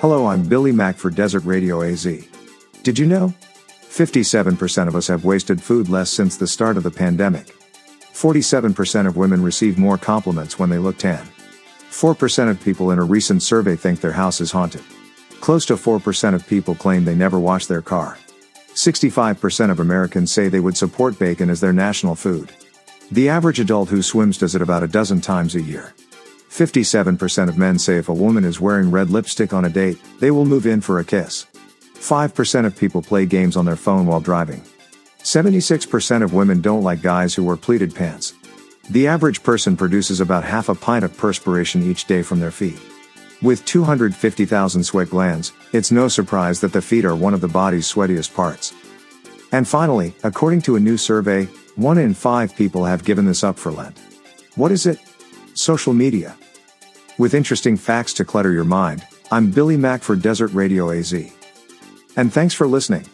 Hello, I'm Billy Mack for Desert Radio AZ. Did you know? 57% of us have wasted food less since the start of the pandemic. 47% of women receive more compliments when they look tan. 4% of people in a recent survey think their house is haunted. Close to 4% of people claim they never wash their car. 65% of Americans say they would support bacon as their national food. The average adult who swims does it about a dozen times a year. 57% of men say if a woman is wearing red lipstick on a date, they will move in for a kiss. 5% of people play games on their phone while driving. 76% of women don't like guys who wear pleated pants. The average person produces about half a pint of perspiration each day from their feet. With 250,000 sweat glands, it's no surprise that the feet are one of the body's sweatiest parts. And finally, according to a new survey, one in five people have given this up for Lent. What is it? Social media. With interesting facts to clutter your mind, I'm Billy Mack for Desert Radio AZ. And thanks for listening.